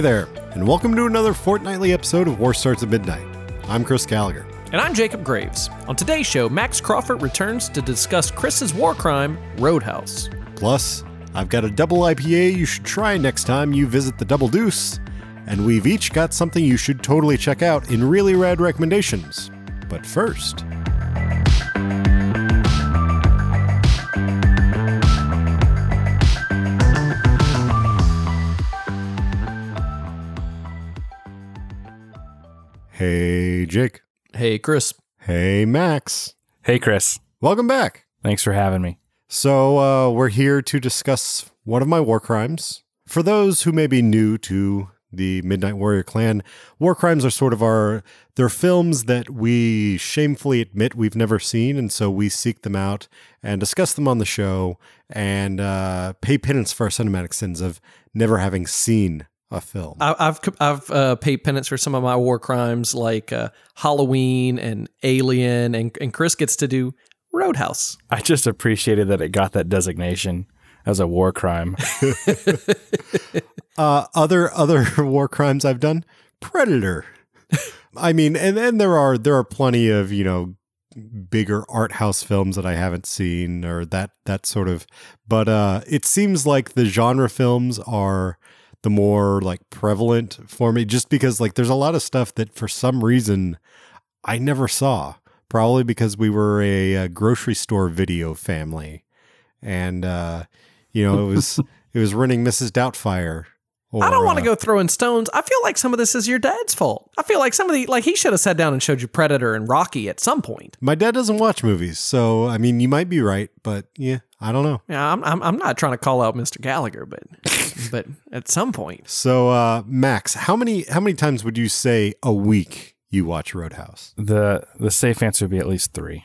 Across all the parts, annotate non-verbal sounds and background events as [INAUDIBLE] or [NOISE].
Hey there, and welcome to another fortnightly episode of War Starts at Midnight. I'm Chris Gallagher. And I'm Jacob Graves. On today's show, Maxx Crawford returns to discuss Chris's war crime, Roadhouse. Plus, I've got a double IPA you should try next time you visit the Double Deuce, and we've each got something you should totally check out in really rad recommendations. But first, hey Jake. Hey, Chris. Hey Maxx. Hey, Chris. Welcome back. Thanks for having me. So, uh, we're here to discuss one of my war crimes. For those who may be new to the Midnight Warrior clan, war crimes are sort of our they're films that we shamefully admit we've never seen, and so we seek them out and discuss them on the show and uh, pay penance for our cinematic sins of never having seen a film. I, I've I've uh, paid penance for some of my war crimes like uh, Halloween and Alien, and, and Chris gets to do Roadhouse. I just appreciated that it got that designation as a war crime. [LAUGHS] [LAUGHS] Uh, other other [LAUGHS] war crimes I've done, Predator. I mean, and then there are there are plenty of you know bigger art house films that I haven't seen or that that sort of. But uh, it seems like the genre films are the more like prevalent for me, just because like there's a lot of stuff that for some reason I never saw. Probably because we were a, a grocery store video family, and uh, you know it was [LAUGHS] it was running Mrs. Doubtfire. Or, I don't want to uh, go throwing stones. I feel like some of this is your dad's fault. I feel like some of the like he should have sat down and showed you Predator and Rocky at some point. My dad doesn't watch movies, so I mean, you might be right, but yeah, I don't know. Yeah, I'm I'm, I'm not trying to call out Mr. Gallagher, but [LAUGHS] but at some point, So, uh, Maxx, how many how many times would you say a week you watch Roadhouse? the The safe answer would be at least three.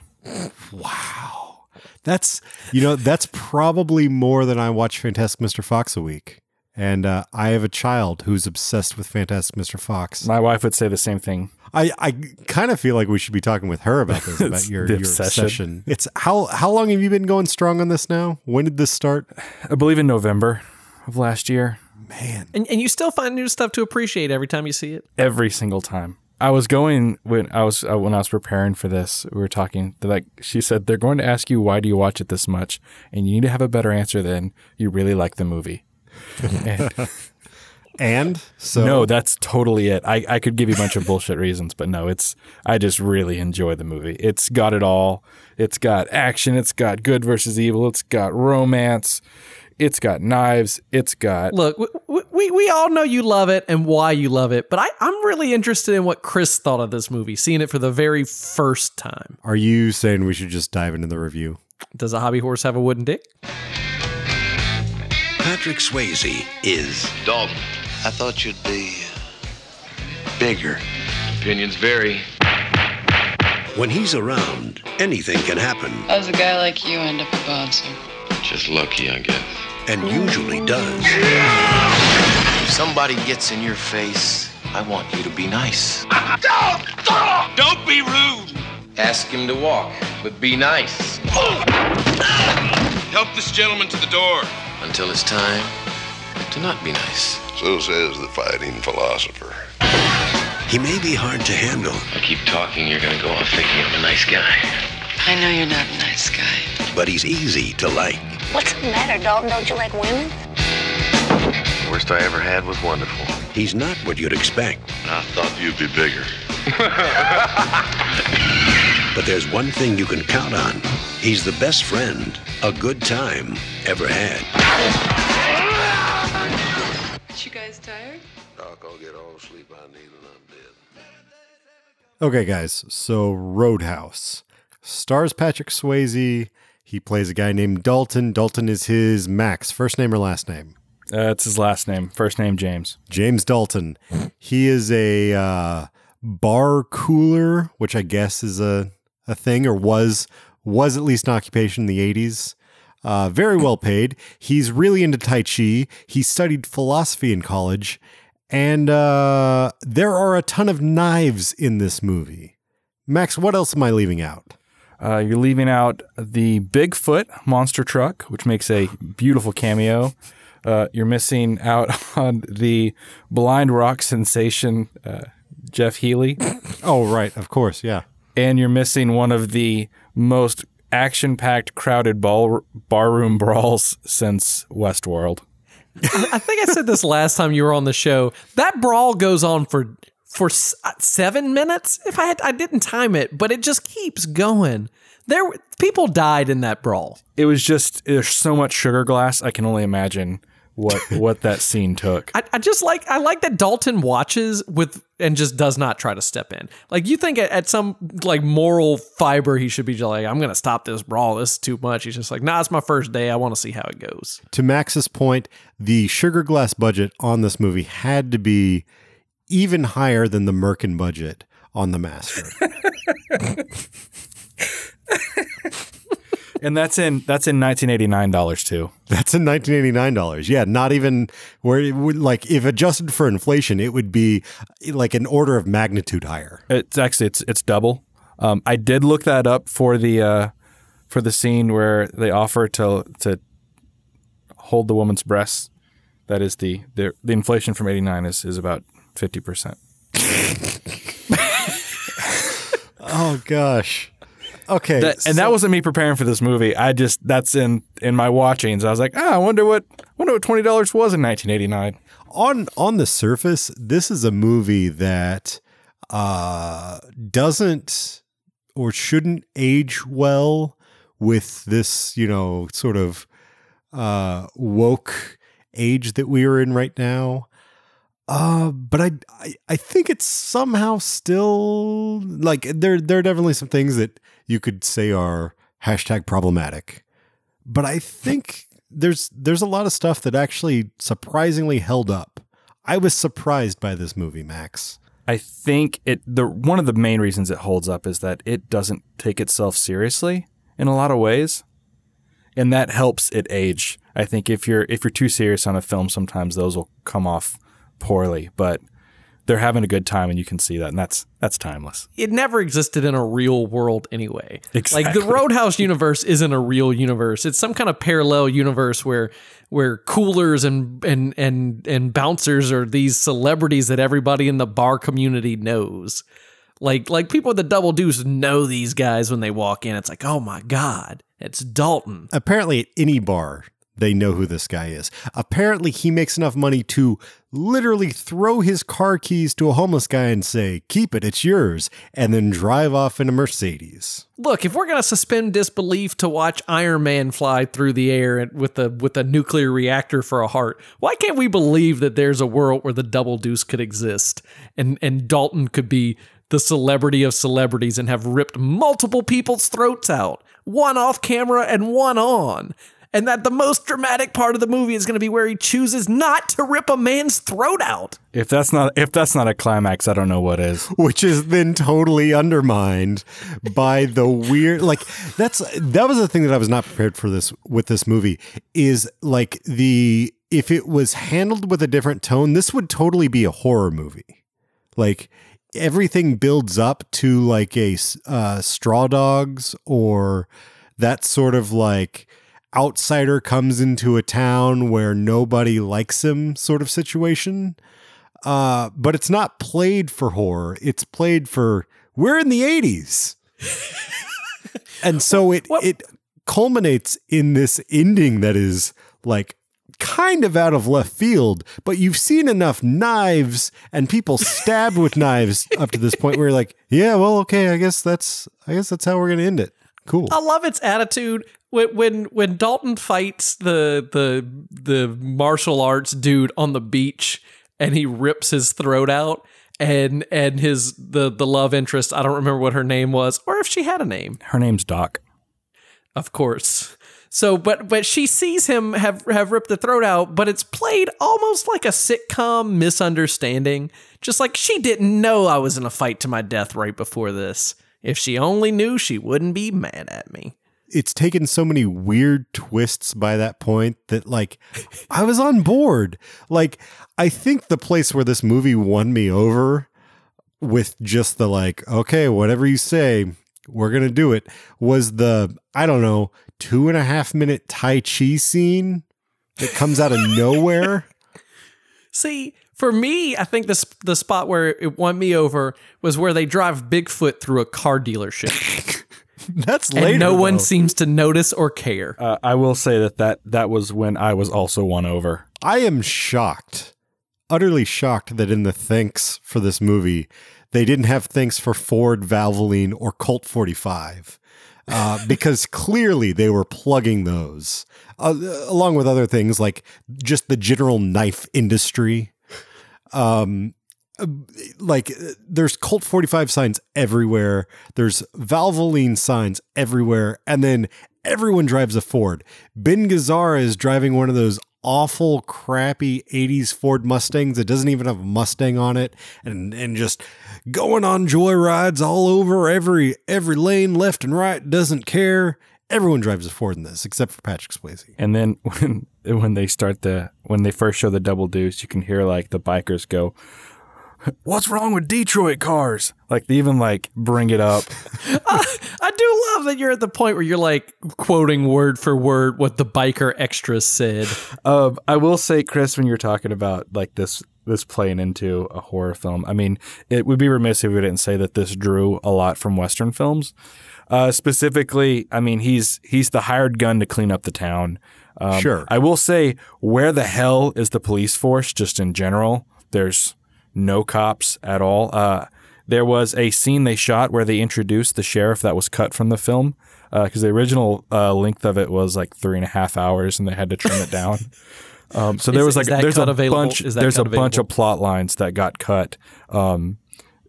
Wow, that's you know that's probably more than I watch Fantastic Mr. Fox a week. And uh, I have a child who's obsessed with Fantastic Mr. Fox. My wife would say the same thing. I, I kind of feel like we should be talking with her about this, [LAUGHS] about your, your obsession. obsession. It's how how long have you been going strong on this now? When did this start? I believe in November of last year. Man, and and you still find new stuff to appreciate every time you see it. Every single time. I was going when I was uh, when I was preparing for this. We were talking. they're Like she said, they're going to ask you why do you watch it this much, and you need to have a better answer than you really like the movie. [LAUGHS] And- and so no, that's totally it. I, I could give you a bunch of bullshit reasons, but no, it's I just really enjoy the movie. It's got it all. It's got action, it's got good versus evil, it's got romance, it's got knives, it's got Look, we, we, we all know you love it and why you love it, but I, I'm really interested in what Chris thought of this movie, seeing it for the very first time. Are you saying we should just dive into the review? Does a hobby horse have a wooden dick? Patrick Swayze is Dalton, I thought you'd be bigger. opinions vary. When he's around, anything can happen, How does a guy like you end up a bouncer? Just lucky, I guess. and usually does. If somebody gets in your face, I want you to be nice. Don't! Don't be rude! Ask him to walk, but be nice Help this gentleman to the door. until it's time to not be nice. So says the fighting philosopher. He may be hard to handle, I keep talking, you're gonna go off thinking I'm a nice guy. I know you're not a nice guy. but he's easy to like. What's the matter, Dalton? Don't you like women? The worst I ever had was wonderful. He's not what you'd expect, I thought you'd be bigger. [LAUGHS] but there's one thing you can count on. He's the best friend a good time ever had. You guys tired? Doc, I'll get all the sleep I need and I'm dead. Okay, guys. So Roadhouse stars Patrick Swayze. He plays a guy named Dalton. Dalton is his Maxx, first name or last name? uh, it's his last name, first name James. James Dalton. He is a uh, bar cooler, which I guess is a, a thing or was was at least an occupation in the eighties. Uh, very well paid. He's really into Tai Chi. He studied philosophy in college, and uh, there are a ton of knives in this movie. Maxx, what else am I leaving out? Uh, you're leaving out the Bigfoot monster truck, which makes a beautiful cameo. Uh, you're missing out [LAUGHS] on the blind rock sensation, uh, Jeff Healey, Oh, right. Of course. Yeah. and you're missing one of the most action-packed, crowded ball barroom [LAUGHS] brawls since Westworld. I think I said this last time you were on the show. That brawl goes on for for uh, seven minutes. If I had, I didn't time it, but it just keeps going. There, people died in that brawl. It was just there's so much sugar glass. I can only imagine what what that scene took. I, I just like I like that Dalton watches with and just does not try to step in. Like you think at, at some like moral fiber he should be just like I'm gonna stop this brawl. This is too much. He's just like Nah, it's my first day. I want to see how it goes. To Maxx's point, the sugar glass budget on this movie had to be even higher than the Merkin budget on The Master. [LAUGHS] And that's in that's in 1989 dollars too. That's in 1989 dollars. Yeah, not even where it would like if adjusted for inflation, it would be like an order of magnitude higher. It's actually it's it's double. Um, I did look that up for the uh, for the scene where they offer to to hold the woman's breasts. That is the the, the inflation from 89 is is about 50 percent. [LAUGHS] Oh gosh. Okay. That, and that wasn't me preparing for this movie. I just that's in in my watchings. I was like, ah, I wonder what wonder what twenty dollars was in 1989. on on the surface, this is a movie that uh, doesn't or shouldn't age well with this, you know, sort of uh, woke age that we are in right now. Uh, but I, I I think it's somehow still like there there are definitely some things that you could say are hashtag problematic, but I think there's there's a lot of stuff that actually surprisingly held up. I was surprised by this movie, Maxx. I think it the one of the main reasons it holds up is that it doesn't take itself seriously in a lot of ways. And that helps it age. I think if you're if you're too serious on a film sometimes those will come off poorly, but they're having a good time and you can see that and that's that's timeless. It never existed in a real world anyway. exactly. Like the Roadhouse universe isn't a real universe. It's some kind of parallel universe where where coolers and and and and bouncers are these celebrities that everybody in the bar community knows. Like like people at the Double Deuce know these guys when they walk in. It's like, oh my god, it's Dalton. Apparently, at any bar, they know who this guy is. Apparently, he makes enough money to literally throw his car keys to a homeless guy and say, Keep it, it's yours, and then drive off in a Mercedes. Look, if we're gonna suspend disbelief to watch Iron Man fly through the air with a with a nuclear reactor for a heart, why can't we believe that there's a world where the Double Deuce could exist and and Dalton could be the celebrity of celebrities and have ripped multiple people's throats out, one off camera and one on. And that the most dramatic part of the movie is going to be where he chooses not to rip a man's throat out. If that's not if that's not a climax, I don't know what is. Which is then totally undermined by the weird like that's that was the thing that I was not prepared for this with this movie is like the if it was handled with a different tone, this would totally be a horror movie. Like everything builds up to like a uh, straw dogs or that sort of like outsider comes into a town where nobody likes him sort of situation. Uh, but it's not played for horror. It's played for we're in the 80s. [LAUGHS] and so it it culminates in this ending that is like kind of out of left field, but you've seen enough knives and people stabbed with knives up to this point where you're like, yeah, well, okay, I guess that's I guess that's how we're gonna end it. Cool. I love its attitude. When when when Dalton fights the the the martial arts dude on the beach and he rips his throat out and and his the the love interest I don't remember what her name was or if she had a name. Her name's Doc. of course. So but but she sees him have have ripped the throat out but it's played almost like a sitcom misunderstanding. Just like she didn't know I was in a fight to my death right before this if she only knew she wouldn't be mad at me it's taken so many weird twists by that point that like I was on board. Like I think the place where this movie won me over with just the like, okay, whatever you say, we're gonna do it, was the I don't know two and a half minute Tai Chi scene that comes out of [LAUGHS] nowhere. See, for me, I think this the spot where it won me over was where they drive Bigfoot through a car dealership, [LAUGHS] That's and later. no one seems to notice or care. Uh, I will say that, that that was when I was also won over. I am shocked, utterly shocked that in the thanks for this movie, they didn't have thanks for Ford, Valvoline, or Colt 45. Uh, [LAUGHS] because clearly they were plugging those, uh, along with other things like just the general knife industry. Um, uh, like uh, there's Colt 45 signs everywhere. There's Valvoline signs everywhere, and then everyone drives a Ford. Ben Gazzara is driving one of those awful, crappy 80s Ford Mustangs that doesn't even have a Mustang on it, and and just going on joyrides all over every every lane, left and right, doesn't care. Everyone drives a Ford in this, except for Patrick Swayze. And then [LAUGHS] when when they start the when they first show the double deuce, you can hear like the bikers go, "What's wrong with Detroit cars?" Like they even like bring it up. [LAUGHS] I do love that you're at the point where you're like quoting word for word what the biker extras said. Um, I will say, Chris, when you're talking about like this this playing into a horror film, I mean, it would be remiss if we didn't say that this drew a lot from Western films. Uh, specifically, I mean, he's he's the hired gun to clean up the town. Um, Sure. I will say, where the hell is the police force? Just in general, there's no cops at all. Uh, there was a scene they shot where they introduced the sheriff that was cut from the film because the original uh, length of it was like three and a half hours, and they had to trim it down. [LAUGHS] Um, so there Is- was like there's a available? bunch there's a cut bunch of plot lines that got cut um,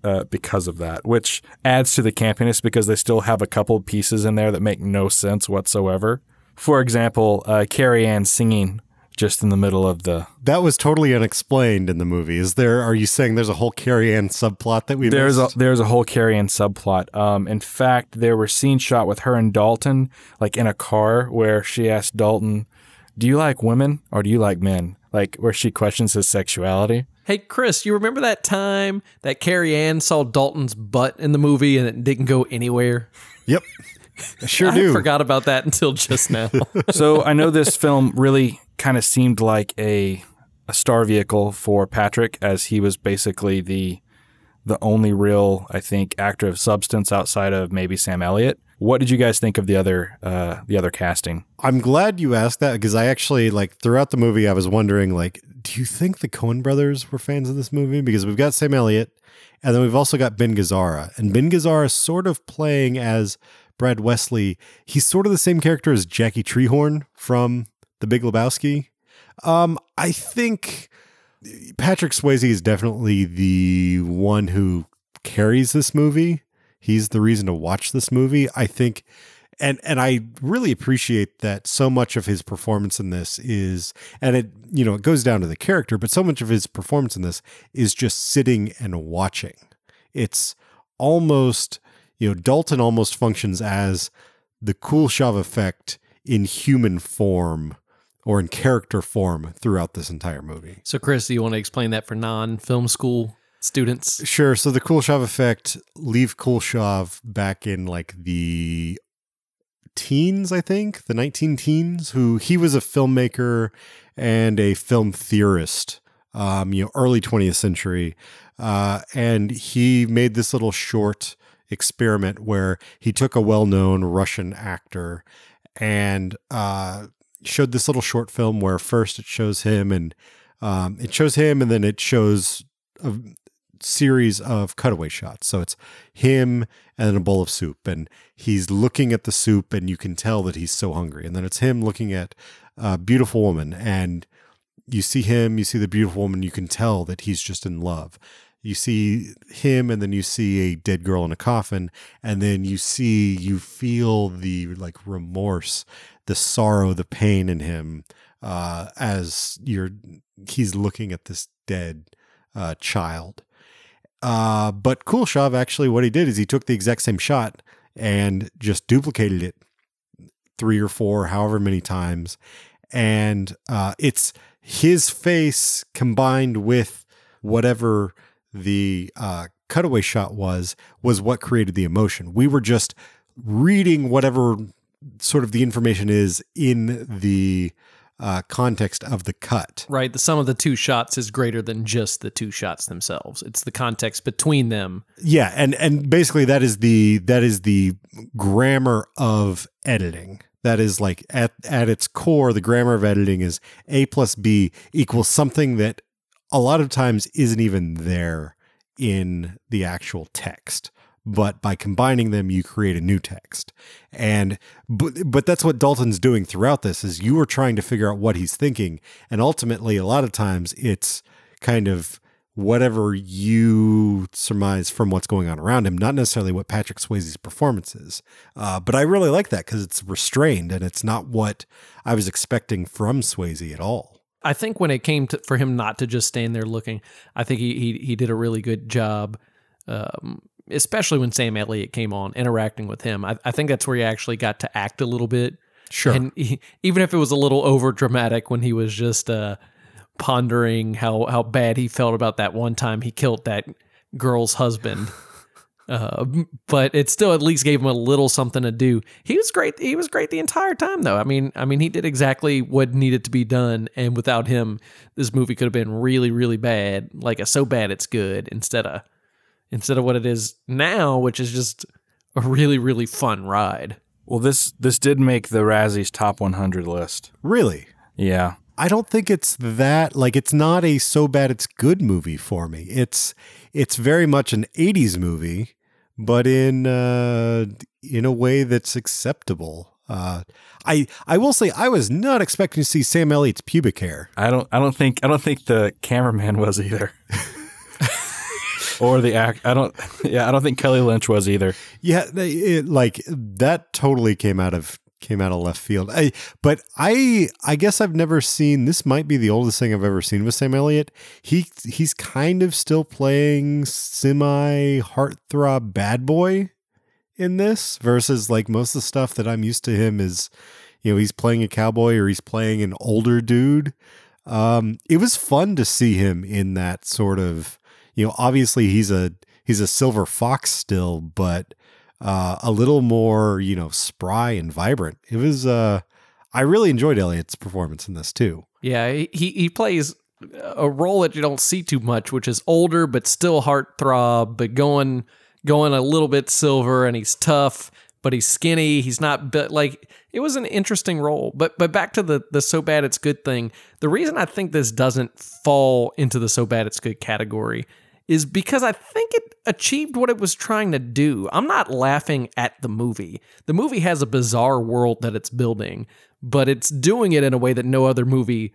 uh, because of that, which adds to the campiness because they still have a couple pieces in there that make no sense whatsoever. For example, uh, Carrie Ann singing just in the middle of the That was totally unexplained in the movie. Is there? Are you saying there's a whole Carrie Ann subplot that we there's a there's a whole Carrie Ann subplot. Um, in fact, there were scenes shot with her and Dalton, like in a car, where she asked Dalton, "Do you like women or do you like men?" Like where she questions his sexuality. Hey, Chris, you remember that time that Carrie Ann saw Dalton's butt in the movie and it didn't go anywhere? Yep, I [LAUGHS] sure I do. forgot about that until just now. [LAUGHS] so I know this film really kind of seemed like a a star vehicle for Patrick, as he was basically the the only real, I think, actor of substance outside of maybe Sam Elliott. What did you guys think of the other uh, the other casting? I'm glad you asked that because I actually like throughout the movie I was wondering like, do you think the Coen brothers were fans of this movie? Because we've got Sam Elliott, and then we've also got Ben Gazzara, and Ben Gazzara sort of playing as Brad Wesley. He's sort of the same character as Jackie Treehorn from The Big Lebowski. Um, I think Patrick Swayze is definitely the one who carries this movie. He's the reason to watch this movie. I think and and I really appreciate that so much of his performance in this is and it you know it goes down to the character but so much of his performance in this is just sitting and watching it's almost you know Dalton almost functions as the Kuleshov effect in human form or in character form throughout this entire movie so, Chris, do you want to explain that for non film school students? Sure. So the Kuleshov effect, Lev Kuleshov back in like the teens, I think, the 19 teens, who he was a filmmaker and a film theorist, um, you know, early 20th century. Uh, and he made this little short experiment where he took a well known Russian actor and uh, showed this little short film where first it shows him and um, it shows him and then it shows a series of cutaway shots. So it's him and a bowl of soup, and he's looking at the soup, and you can tell that he's so hungry. And then it's him looking at a beautiful woman, and you see him, you see the beautiful woman, you can tell that he's just in love. You see him, and then you see a dead girl in a coffin, and then you see, you feel the like remorse, the sorrow, the pain in him uh, as you're he's looking at this dead uh, child. Uh, but Kuleshov actually, what he did is he took the exact same shot and just duplicated it three or four, however many times, and uh, it's his face combined with whatever the uh, cutaway shot was was what created the emotion. We were just reading whatever sort of the information is in the uh, context of the cut. Right. The sum of the two shots is greater than just the two shots themselves. It's the context between them. Yeah, and and basically that is the that is the grammar of editing. That is like at at its core, the grammar of editing is a plus b equals something that a lot of times isn't even there in the actual text but by combining them you create a new text. And but, but that's what dalton's doing throughout this is you are trying to figure out what he's thinking. And ultimately a lot of times it's kind of whatever you surmise from what's going on around him not necessarily what patrick swayze's performance is. Uh, but i really like that because it's restrained and it's not what i was expecting from swayze at all. I think when it came to for him not to just stand there looking, I think he he, he did a really good job um, especially when Sam Elliott came on, interacting with him. I, I, think that's where he actually got to act a little bit. Sure. And he, even if it was a little over dramatic when he was just uh, pondering how, how bad he felt about that one time he killed that girl's husband. Uh, [LAUGHS] but it still at least gave him a little something to do. He was great. He was great the entire time, though. I mean, I mean, he did exactly what needed to be done, and without him, this movie could have been really, really bad. Like a so bad it's good instead of instead of what it is now, which is just a really really fun ride. Well, this this did make the Razzies top 100 list. Really? Yeah. I don't think it's that like it's not a so bad it's good movie for me. It's it's very much an 80s movie, but in uh in a way that's acceptable. Uh, I I will say I was not expecting to see Sam Elliott's pubic hair. I don't I don't think I don't think the cameraman [LAUGHS] was either. [LAUGHS] or the act. I don't. [LAUGHS] Yeah, I don't think Kelly Lynch was either. Yeah, it, like that totally came out of came out of left field. I, but I I guess I've never seen. This might be the oldest thing I've ever seen with Sam Elliott. He he's kind of still playing semi heartthrob bad boy in this versus like most of the stuff that I'm used to him is, you know, he's playing a cowboy or he's playing an older dude. Um, it was fun to see him in that sort of you know, obviously he's a he's a silver fox still, but uh, a little more, you know, spry and vibrant. It was uh I really enjoyed Elliott's performance in this too. Yeah, he he plays a role that you don't see too much, which is older but still heartthrob, but going going a little bit silver, and he's tough, but he's skinny. He's not but like it was an interesting role. But but back to the the so bad it's good thing. The reason I think this doesn't fall into the so bad it's good category is because I think it achieved what it was trying to do. I'm not laughing at the movie. The movie has a bizarre world that it's building, but it's doing it in a way that no other movie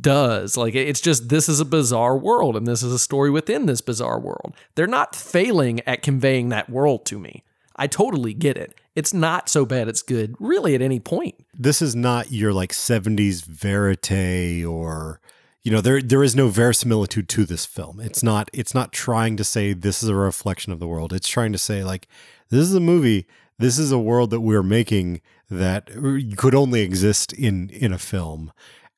does. Like it's just this is a bizarre world and this is a story within this bizarre world. They're not failing at conveying that world to me. I totally get it. It's not so bad it's good really at any point. This is not your like 70s verite or you know there there is no verisimilitude to this film. It's not it's not trying to say this is a reflection of the world. It's trying to say like this is a movie this is a world that we're making that could only exist in in a film.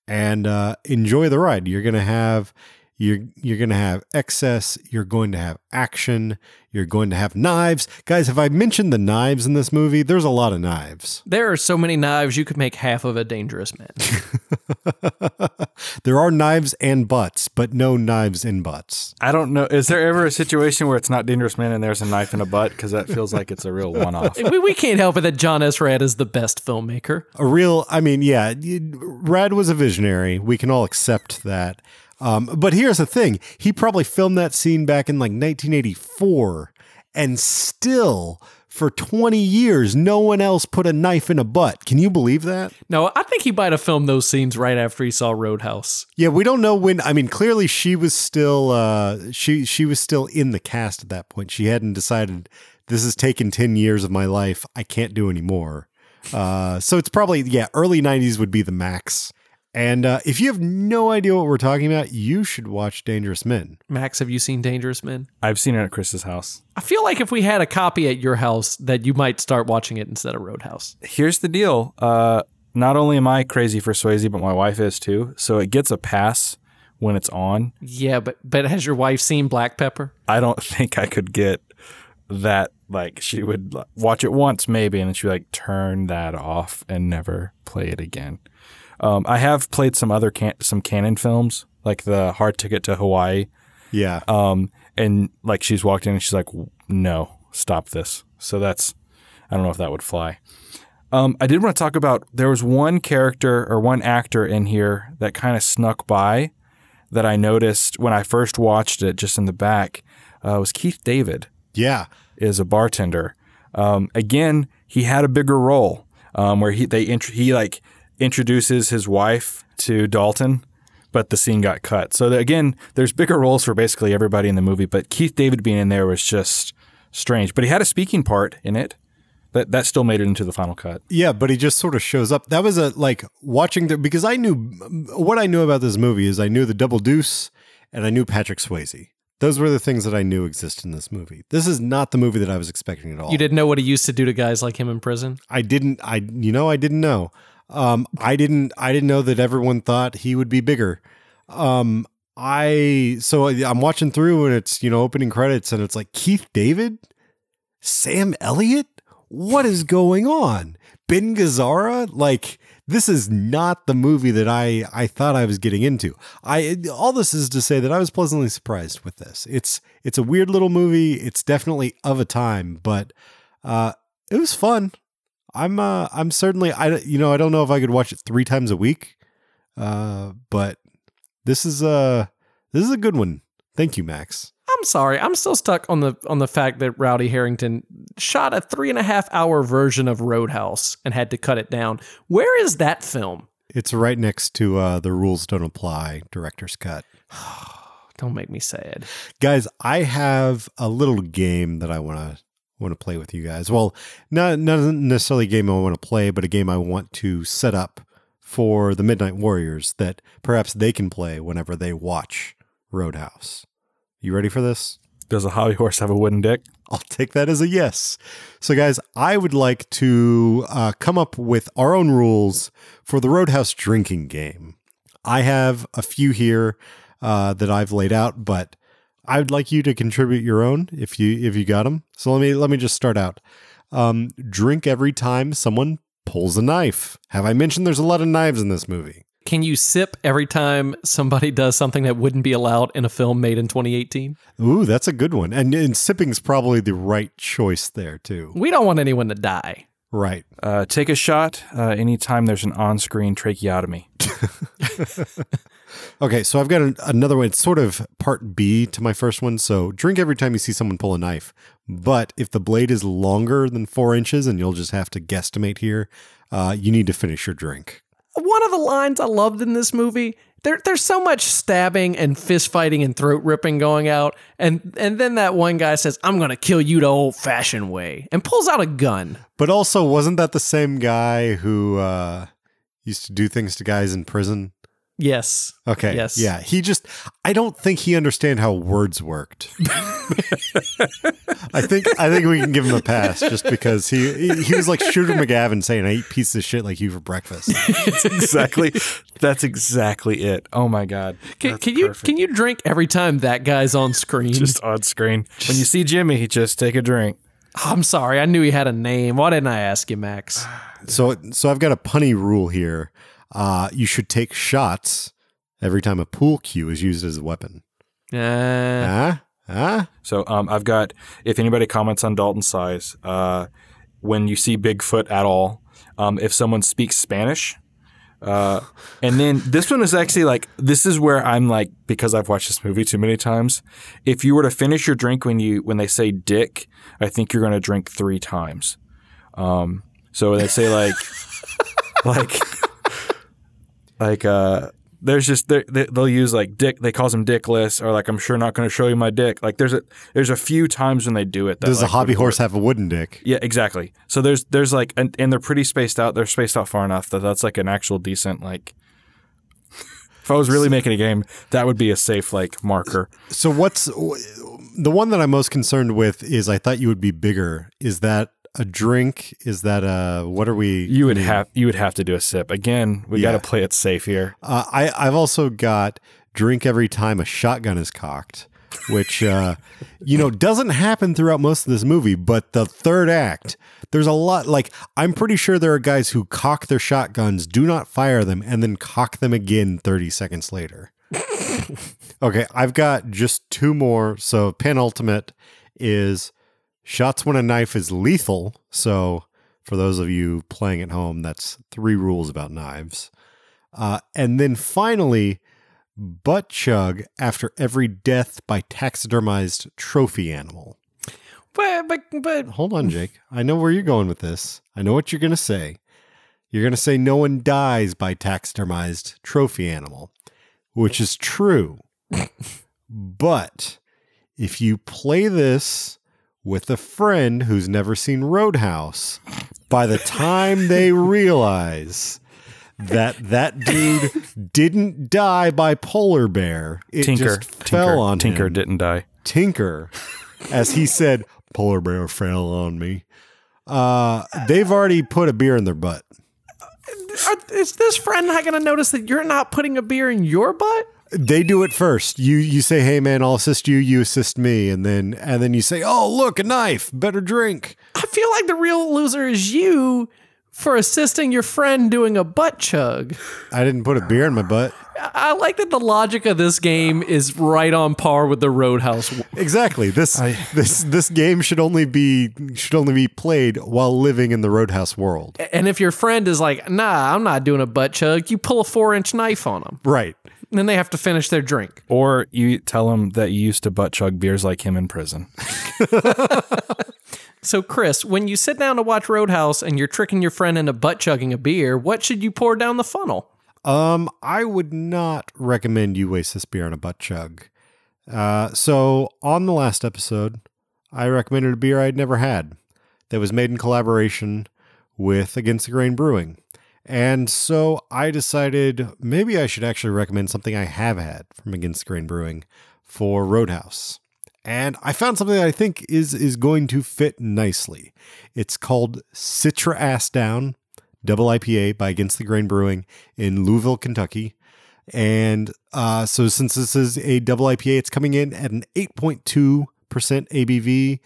And uh, enjoy the ride. You're gonna have you're you're going to have excess, you're going to have action, you're going to have knives. Guys, have I mentioned the knives in this movie? There's a lot of knives. There are so many knives you could make half of a dangerous man. [LAUGHS] there are knives and butts, but no knives in butts. I don't know. Is there ever a situation where it's not dangerous man and there's a knife in a butt? Because that feels like it's a real one off. we, we can't help it that John S. Rad is the best filmmaker. A real, I mean, yeah, Rad was a visionary. We can all accept that. Um, but here's the thing he probably filmed that scene back in like 1984, and still for 20 years, no one else put a knife in a butt. Can you believe that? No, I think he might have filmed those scenes right after he saw Roadhouse. Yeah, we don't know when. I mean, clearly she was still uh, she she was still in the cast at that point. She hadn't decided this has taken 10 years of my life. I can't do anymore. Uh, so it's probably yeah, early 90s would be the max. And uh, if you have no idea what we're talking about, you should watch Dangerous Men. Maxx, have you seen Dangerous Men? I've seen it at Chris's house. I feel like if we had a copy at your house, that you might start watching it instead of Roadhouse. Here's the deal. Uh, not only am I crazy for Swayze, but my wife is too. So it gets a pass when it's on. Yeah, but but has your wife seen Black Pepper? I don't [LAUGHS] think I could get that. Like she would watch it once maybe, and then she would like turn that off and never play it again. Um, I have played some other can- some canon films, like the Hard Ticket to Hawaii. Yeah. Um, and like she's walked in and she's like, "No, stop this." So that's, I don't know if that would fly. Um, I did want to talk about there was one character or one actor in here that kind of snuck by that I noticed when I first watched it, just in the back. Uh, was Keith David yeah. is a bartender. Um, again, he had a bigger role um, where he they int- he like introduces his wife to Dalton, but the scene got cut. So that, again, there's bigger roles for basically everybody in the movie, but Keith David being in there was just strange. But he had a speaking part in it. That that still made it into the final cut. Yeah, but he just sort of shows up. That was a like watching the because I knew what I knew about this movie is I knew the Double Deuce and I knew Patrick Swayze. Those were the things that I knew exist in this movie. This is not the movie that I was expecting at all. You didn't know what he used to do to guys like him in prison? I didn't. I you know I didn't know. Um, I didn't. I didn't know that everyone thought he would be bigger. Um, I so I'm watching through and it's you know opening credits and it's like Keith David, Sam Elliott. What is going on? Ben Gazzara? Like this is not the movie that I I thought I was getting into. I all this is to say that I was pleasantly surprised with this. It's it's a weird little movie. It's definitely of a time, but uh, it was fun. I'm uh I'm certainly I you know I don't know if I could watch it three times a week, uh, but this is a this is a good one. Thank you, Maxx. I'm sorry, I'm still stuck on the on the fact that Rowdy Herrington shot a three and a half hour version of Roadhouse and had to cut it down. Where is that film? It's right next to uh, the rules don't apply director's cut. [SIGHS] Don't make me sad. Guys, I have a little game that I want to want to play with you guys. Well, not not necessarily a game I want to play, but a game I want to set up for the Midnight Warriors that perhaps they can play whenever they watch Roadhouse. You ready for this? Does a hobby horse have a wooden dick? I'll take that as a yes. So, guys, I would like to uh, come up with our own rules for the Roadhouse drinking game. I have a few here uh, that I've laid out, but I would like you to contribute your own if you if you got them. So let me let me just start out. Um, drink every time someone pulls a knife. Have I mentioned there's a lot of knives in this movie? Can you sip every time somebody does something that wouldn't be allowed in a film made in 2018? Ooh, that's a good one. And, and sipping's probably the right choice there too. We don't want anyone to die. Right. Uh, take a shot uh, anytime there's an on-screen tracheotomy. [LAUGHS] [LAUGHS] Okay, so I've got an, another one. It's sort of part B to my first one. So drink every time you see someone pull a knife. But if the blade is longer than four inches, and you'll just have to guesstimate here, uh, you need to finish your drink. One of the lines I loved in this movie, there, there's so much stabbing and fist fighting and throat ripping going out, and and then that one guy says, "I'm gonna kill you the old fashioned way," and pulls out a gun. But also, wasn't that the same guy who uh, used to do things to guys in prison? Yes. Okay. Yes. Yeah. He just, I don't think he understand how words worked. [LAUGHS] I think, I think we can give him a pass just because he, he, he was like Shooter McGavin saying, I eat pieces of shit like you for breakfast. [LAUGHS] That's exactly. that's exactly it. Oh my god. Can, can you can you drink every time that guy's on screen? just on screen when you see Jimmy, just take a drink. I'm sorry, I knew he had a name. Why didn't I ask you, Maxx? So, so I've got a punny rule here. Uh, you should take shots every time a pool cue is used as a weapon. Uh, Huh? Huh? So um, I've got if anybody comments on Dalton's size, uh, when you see Bigfoot at all, um, if someone speaks Spanish, uh, and then this one is actually like this is where I'm like because I've watched this movie too many times. If you were to finish your drink when you when they say dick, I think you're going to drink three times. Um, so when they say like [LAUGHS] like like uh there's just they they'll use like dick they calls them dickless or like I'm sure not going to show you my dick like there's a there's a few times when they do it that, Does a hobby horse have a wooden dick? yeah exactly so there's there's like and, and they're pretty spaced out they're spaced out far enough that that's like an actual decent like [LAUGHS] if I was really making a game that would be a safe like marker So what's the one that I'm most concerned with is I thought you would be bigger. Is that a drink? Is that a what are we? you would have you would have to do a sip again we Yeah. got to play it safe here Uh, I I've also got drink every time a shotgun is cocked. which uh, [LAUGHS] you know doesn't happen throughout most of this movie. But the third act, there's a lot. Like I'm pretty sure there are guys who cock their shotguns, do not fire them, and then cock them again 30 seconds later. [LAUGHS] okay, I've got just two more. So penultimate is shots when a knife is lethal. So for those of you playing at home, that's three rules about knives. Uh, and then finally, butt chug after every death by taxidermized trophy animal. But but but Hold on, Jake. I know where you're going with this. I know what you're going to say. You're going to say no one dies by taxidermized trophy animal, which is true. [LAUGHS] but if you play this with a friend who's never seen Roadhouse, by the time they realize that that dude didn't die by polar bear, it Tinker, just Tinker, fell on Tinker him. didn't die. Tinker, as he said, polar bear fell on me. Uh, they've already put a beer in their butt. are, is this friend not going to notice that you're not putting a beer in your butt? They do it first. You you say, "Hey man, I'll assist you. You assist me," and then and then you say, "Oh look, a knife. Better drink." I feel like the real loser is you for assisting your friend doing a butt chug. I didn't put a beer in my butt. I I like that the logic of this game is right on par with the Roadhouse. Exactly. This this this game should only be should only be played while living in the Roadhouse world. And if your friend is like, nah, I'm not doing a butt chug, you pull a four inch knife on them. Right. And then they have to finish their drink. Or you tell him that you used to butt chug beers like him in prison. [LAUGHS] So, Chris, when you sit down to watch Roadhouse and you're tricking your friend into butt chugging a beer, what should you pour down the funnel? Um, I would not recommend you waste this beer on a butt chug. Uh, so on the last episode, I recommended a beer I'd never had that was made in collaboration with Against the Grain Brewing. And so I decided maybe I should actually recommend something I have had from Against the Grain Brewing for Roadhouse. And I found something that I think is is going to fit nicely. It's called Citra Ass Down Double IPA by Against the Grain Brewing in Louisville, Kentucky. And uh, so, since this is a double IPA, it's coming in at an 8.2% ABV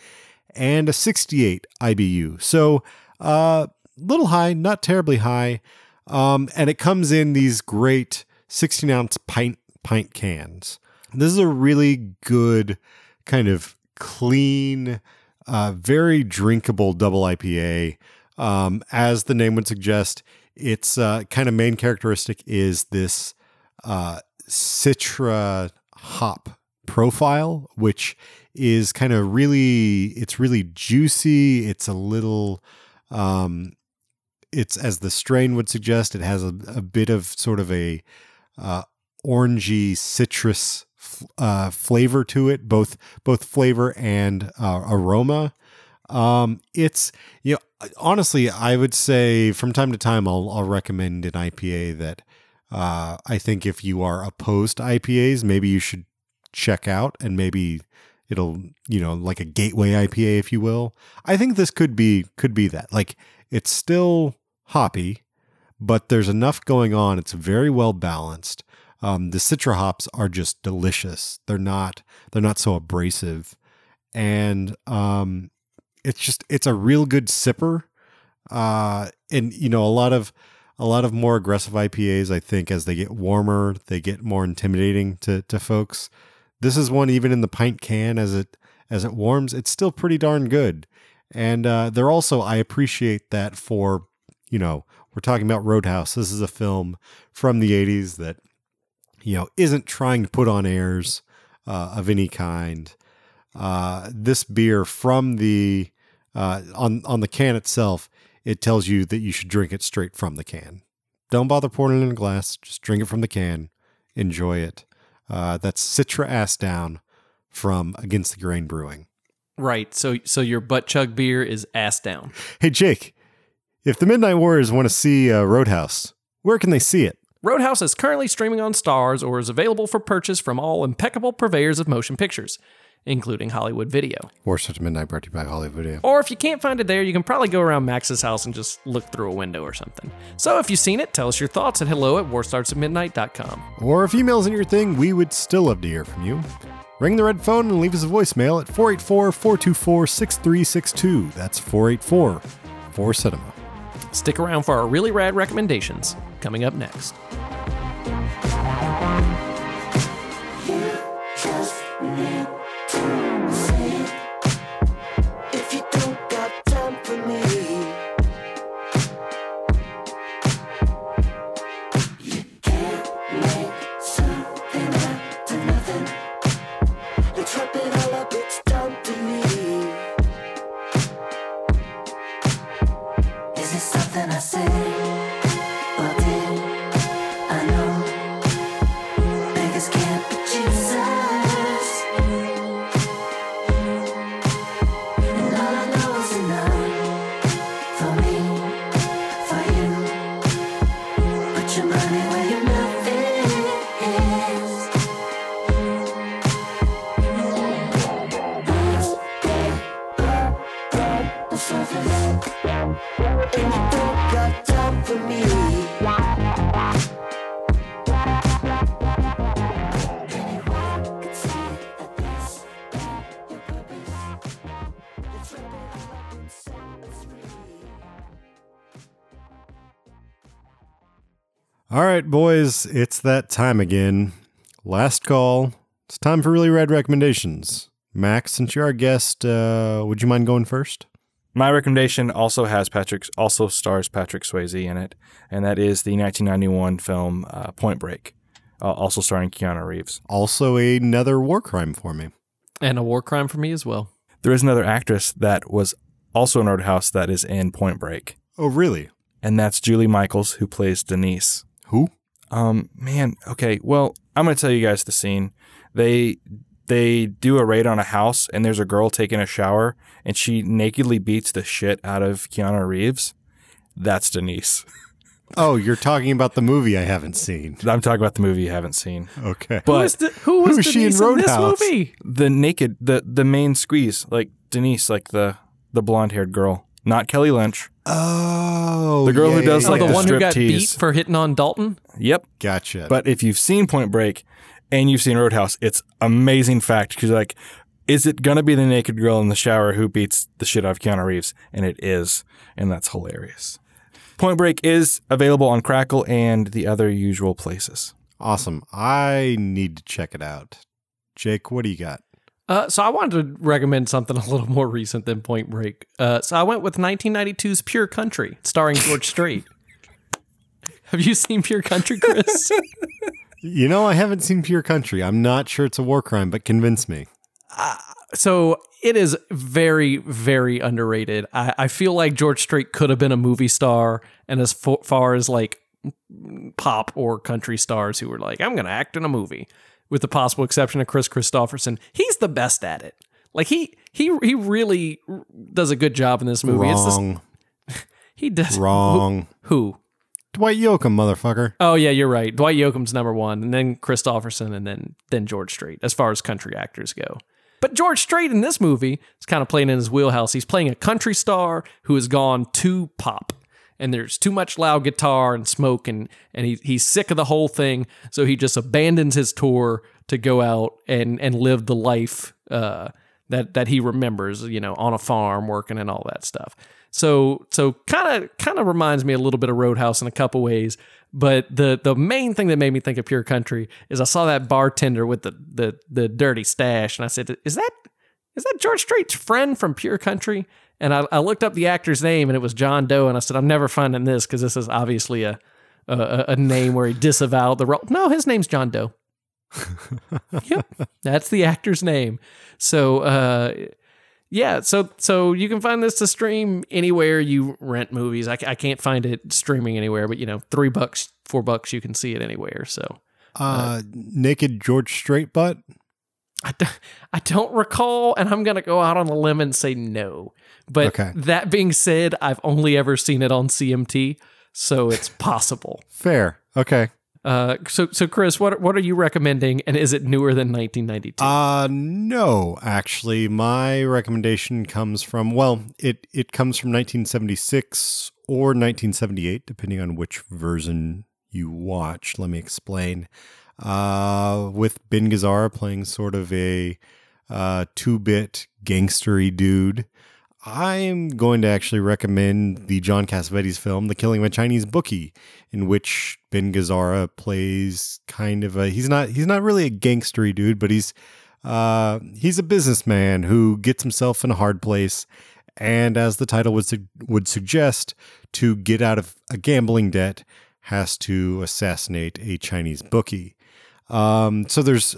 and a 68 IBU. So, uh, little high, not terribly high. Um, and it comes in these great 16 ounce pint pint cans. This is a really good kind of clean, uh, very drinkable double IPA. Um, as the name would suggest, its uh, kind of main characteristic is this uh, Citra hop profile, which is kind of really, it's really juicy. It's a little, um, it's as the strain would suggest, it has a, a bit of sort of a uh, orangey citrus uh, flavor to it, both both flavor and uh, aroma. Um, it's you know honestly, I would say from time to time I'll I'll recommend an IPA that uh, I think if you are opposed to IPAs, maybe you should check out, and maybe it'll you know like a gateway IPA, if you will. I think this could be could be that. Like it's still hoppy, but there's enough going on. It's very well balanced. Um, the citra hops are just delicious. They're not they're not so abrasive, and um, it's just it's a real good sipper. Uh, and you know a lot of a lot of more aggressive IPAs. I think as they get warmer, they get more intimidating to to folks. This is one even in the pint can as it as it warms, it's still pretty darn good. And uh, they're also I appreciate that for you know we're talking about Roadhouse. This is a film from the '80s that you know isn't trying to put on airs uh, of any kind. Uh, this beer from the uh, on on the can itself, it tells you that you should drink it straight from the can. Don't bother pouring it in a glass. Just drink it from the can. Enjoy it. Uh, that's Citra Ass Down from Against the Grain Brewing. Right. So so your butt chug beer is ass down. Hey Jake, if the Midnight Warriors want to see uh, Roadhouse, where can they see it? Roadhouse is currently streaming on Starz or is available for purchase from all impeccable purveyors of motion pictures, including Hollywood Video. War Such Midnight brought to you by Hollywood Video. Or if you can't find it there, you can probably go around Maxx's house and just look through a window or something. So if you've seen it, tell us your thoughts at hello at warstartsatmidnight.com. Or if email's in your thing, we would still love to hear from you. Ring the red phone and leave us a voicemail at 484 424 6362. That's 484 4 Cinema. Oh. Stick around for our really rad recommendations coming up next. Right, boys, it's that time again. Last call. It's time for really rad recommendations. Max, since you're our guest, uh, would you mind going first? My recommendation also has Patrick, also stars Patrick Swayze in it, and that is the 1991 film uh, Point Break, uh, also starring Keanu Reeves. Also, another war crime for me. And a war crime for me as well. There is another actress that was also in Roadhouse that is in Point Break, Oh, really? and that's Julie Michaels, who plays Denise. Who? Um, man, okay. Well, I'm gonna tell you guys the scene. They they do a raid on a house, and there's a girl taking a shower, and she nakedly beats the shit out of Keanu Reeves. That's Denise. [LAUGHS] Oh, you're talking about the movie I haven't seen. I'm talking about the movie you haven't seen. Okay. Who But was, the, who was who's she in Denise in, this movie? the naked, the the main squeeze, like Denise, like the the blonde haired girl, not Kelly Lynch. Oh, The girl who does, yeah, Oh, like, the yeah. one who got striptease. beat for hitting on Dalton? Yep. Gotcha. But if you've seen Point Break and you've seen Roadhouse, it's amazing fact because like, is it gonna be the naked girl in the shower who beats the shit out of Keanu Reeves? And it is, and that's hilarious. Point Break is available on Crackle and the other usual places. awesome. I need to check it out. Jake, what do you got? Uh, so I wanted to recommend something a little more recent than Point Break. Uh, so I went with 1992's Pure Country, starring George [LAUGHS] Strait. Have you seen Pure Country, Chris? You know, I haven't seen Pure Country. I'm not sure it's a war crime, but convince me. so it is very, very underrated. I, I feel like George Strait could have been a movie star, and as far as like pop or country stars who were like, I'm going to act in a movie, with the possible exception of Kris Kristofferson, he's the best at it. Like he he he really does a good job in this movie. Wrong. [LAUGHS] he does Wrong. Who? Dwight Yoakam, motherfucker. Oh yeah, you're right. Dwight Yoakam's number one, and then Kristofferson, and then then George Strait, as far as country actors go. But George Strait in this movie is kind of playing in his wheelhouse. He's playing a country star who has gone too pop. And there's too much loud guitar and smoke, and, and he, he's sick of the whole thing. So he just abandons his tour to go out and, and live the life uh, that that he remembers, you know, on a farm working and all that stuff. So so kind of kind of reminds me a little bit of Roadhouse in a couple ways. But the the main thing that made me think of Pure Country is I saw that bartender with the the the dirty stash, and I said, "Is that is that George Strait's friend from Pure Country?" And I, I looked up the actor's name, and it was John Doe. And I said, "I'm never finding this because this is obviously a, a a name where he disavowed the role." No, his name's John Doe. [LAUGHS] yep, that's the actor's name. So, uh, yeah, so so you can find this to stream anywhere you rent movies. I, I can't find it streaming anywhere, but you know, three bucks, four bucks, you can see it anywhere. So Uh, naked George Strait butt. I, d- I don't recall, and I'm gonna go out on a limb and say no. But Okay. that being said, I've only ever seen it on CMT, so it's [LAUGHS] possible. Fair. Okay. Uh, so so Chris, what what are you recommending, and is it newer than 1992? Uh no, actually my recommendation comes from well, it it comes from 1976 or 1978 depending on which version you watch. Let me explain. uh, with Ben Gazzara playing sort of a uh, two bit gangstery dude. I'm going to actually recommend the John Cassavetes film, The Killing of a Chinese Bookie, in which Ben Gazzara plays kind of a he's not he's not really a gangstery dude, but he's uh, he's a businessman who gets himself in a hard place, and as the title would su- would suggest, to get out of a gambling debt, has to assassinate a Chinese bookie. Um, so there's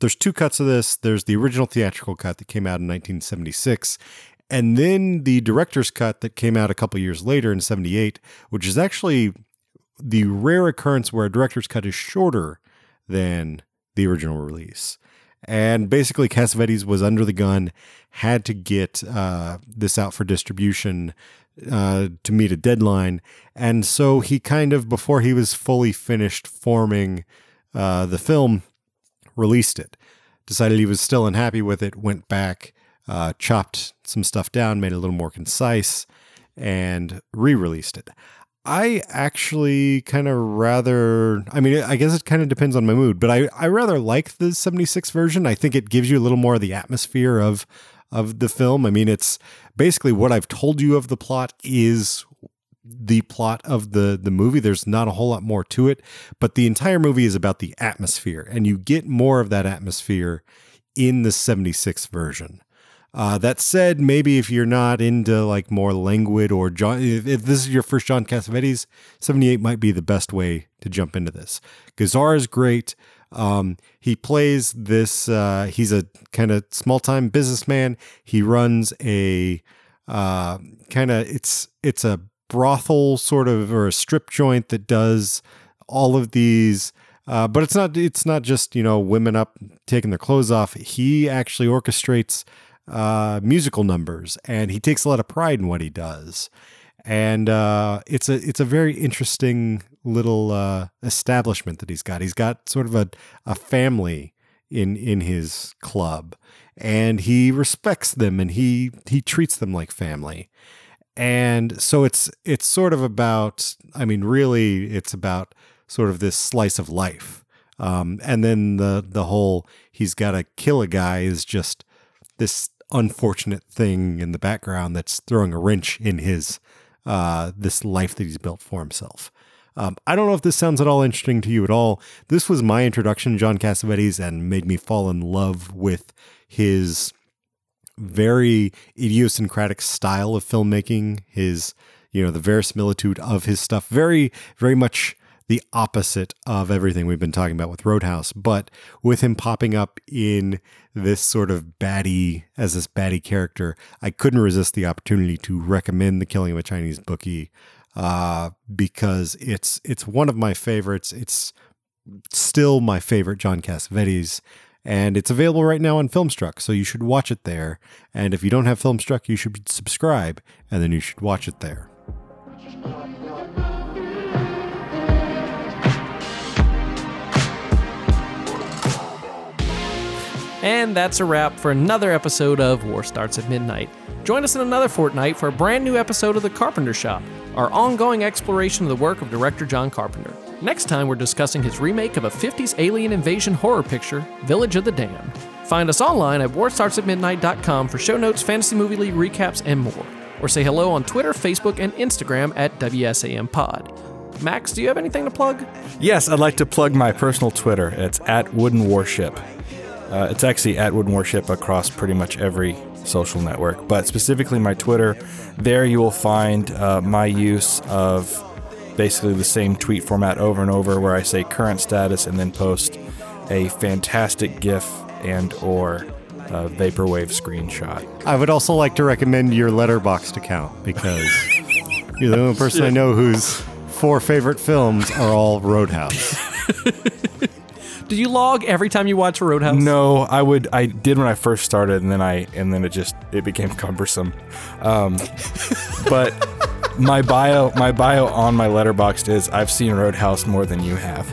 there's two cuts of this. There's the original theatrical cut that came out in 1976, and then the director's cut that came out a couple years later in 78, which is actually the rare occurrence where a director's cut is shorter than the original release. And basically, Cassavetes was under the gun, had to get uh, this out for distribution uh, to meet a deadline. And so he kind of, before he was fully finished forming uh, the film, released it. Decided he was still unhappy with it, went back, uh, chopped some stuff down, made it a little more concise, and re released it. I actually kind of rather, I mean, I guess it kind of depends on my mood, but I, I rather like the 76 version. I think it gives you a little more of the atmosphere of of the film. I mean, it's basically what I've told you of the plot is the plot of the the movie. There's not a whole lot more to it, but the entire movie is about the atmosphere, and you get more of that atmosphere in the 76 version. Uh, that said, maybe if you're not into like more languid or John, if, if this is your first John Cassavetes, 78 might be the best way to jump into this. Gazzara is great. Um, he plays this, uh, he's a kind of small time businessman. He runs a uh, kind of, it's, it's a brothel sort of, or a strip joint that does all of these uh, but it's not it's not just you know women up taking their clothes off. He actually orchestrates uh, musical numbers, and he takes a lot of pride in what he does. And uh, it's a it's a very interesting little uh, establishment that he's got. He's got sort of a, a family in in his club, and he respects them, and he he treats them like family. And so it's it's sort of about. I mean, really, it's about sort of this slice of life. Um, and then the the whole he's got to kill a guy is just this unfortunate thing in the background that's throwing a wrench in his uh, this life that he's built for himself. Um, I don't know if this sounds at all interesting to you at all. This was my introduction to John Cassavetes and made me fall in love with his very idiosyncratic style of filmmaking. His, you know, the verisimilitude of his stuff. Very, very much the opposite of everything we've been talking about with Roadhouse, but with him popping up in this sort of baddie as this baddie character, I couldn't resist the opportunity to recommend The Killing of a Chinese Bookie uh, because it's it's one of my favorites. It's still my favorite John Cassavetes. And it's available right now on Filmstruck, so you should watch it there. And if you don't have Filmstruck, you should subscribe, and then you should watch it there. And that's a wrap for another episode of War Starts at Midnight. Join us in another fortnight for a brand new episode of The Carpenter Shop, our ongoing exploration of the work of director John Carpenter. Next time, we're discussing his remake of a 50s alien invasion horror picture, Village of the Damned. Find us online at warstartsatmidnight.com for show notes, fantasy movie league recaps, and more. Or say hello on Twitter, Facebook, and Instagram at WSAM Pod. Max, do you have anything to plug? Yes, I'd like to plug my personal Twitter. It's at Wooden Warship. Uh, it's actually at Wooden Worship across pretty much every social network, but specifically my Twitter. There you will find uh, my use of basically the same tweet format over and over, where I say current status and then post a fantastic GIF and or uh, vaporwave screenshot. I would also like to recommend your Letterboxd account because you're the only person I know whose four favorite films are all Roadhouse. [LAUGHS] Do you log every time you watch Roadhouse? No, I would. I did when I first started, and then I and then it just it became [LAUGHS] cumbersome. Um, but my bio, my bio on my letterboxd is I've seen Roadhouse more than you have.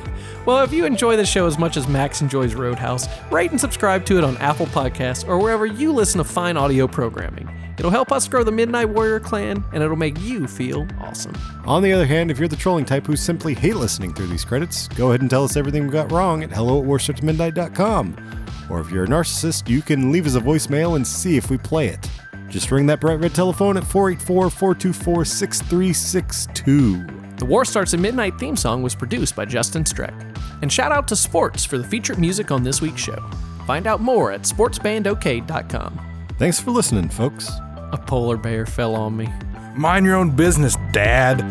Well, if you enjoy the show as much as Max enjoys Roadhouse, rate and subscribe to it on Apple Podcasts or wherever you listen to fine audio programming. It'll help us grow the Midnight Warrior clan, and it'll make you feel awesome. On the other hand, if you're the trolling type who simply hate listening through these credits, go ahead and tell us everything we got wrong at hello at warstartsmidnight.com. Or if you're a narcissist, you can leave us a voicemail and see if we play it. Just ring that bright red telephone at 484 424 6362. The War Starts at Midnight theme song was produced by Justin Streck. And shout out to Sports for the featured music on this week's show. Find out more at sportsbandok.com. Thanks for listening, folks. A polar bear fell on me. Mind your own business, Dad.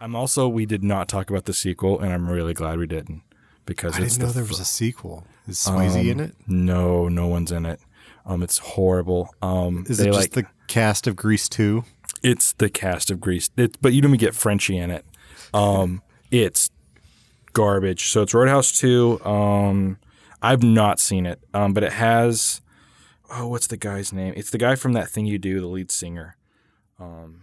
I'm also, we did not talk about the sequel, and I'm really glad we didn't because I it's didn't know the there f- was a sequel. Is Swayze Um, in it? No, no one's in it. Um, it's horrible. Um, Is they it like just the cast of Grease 2? It's the cast of Grease, it, but you don't even get Frenchie in it. Um, it's garbage. So it's Roadhouse Two. Um, I've not seen it, um, but it has. Oh, what's the guy's name? It's the guy from that thing you do, the lead singer. Um,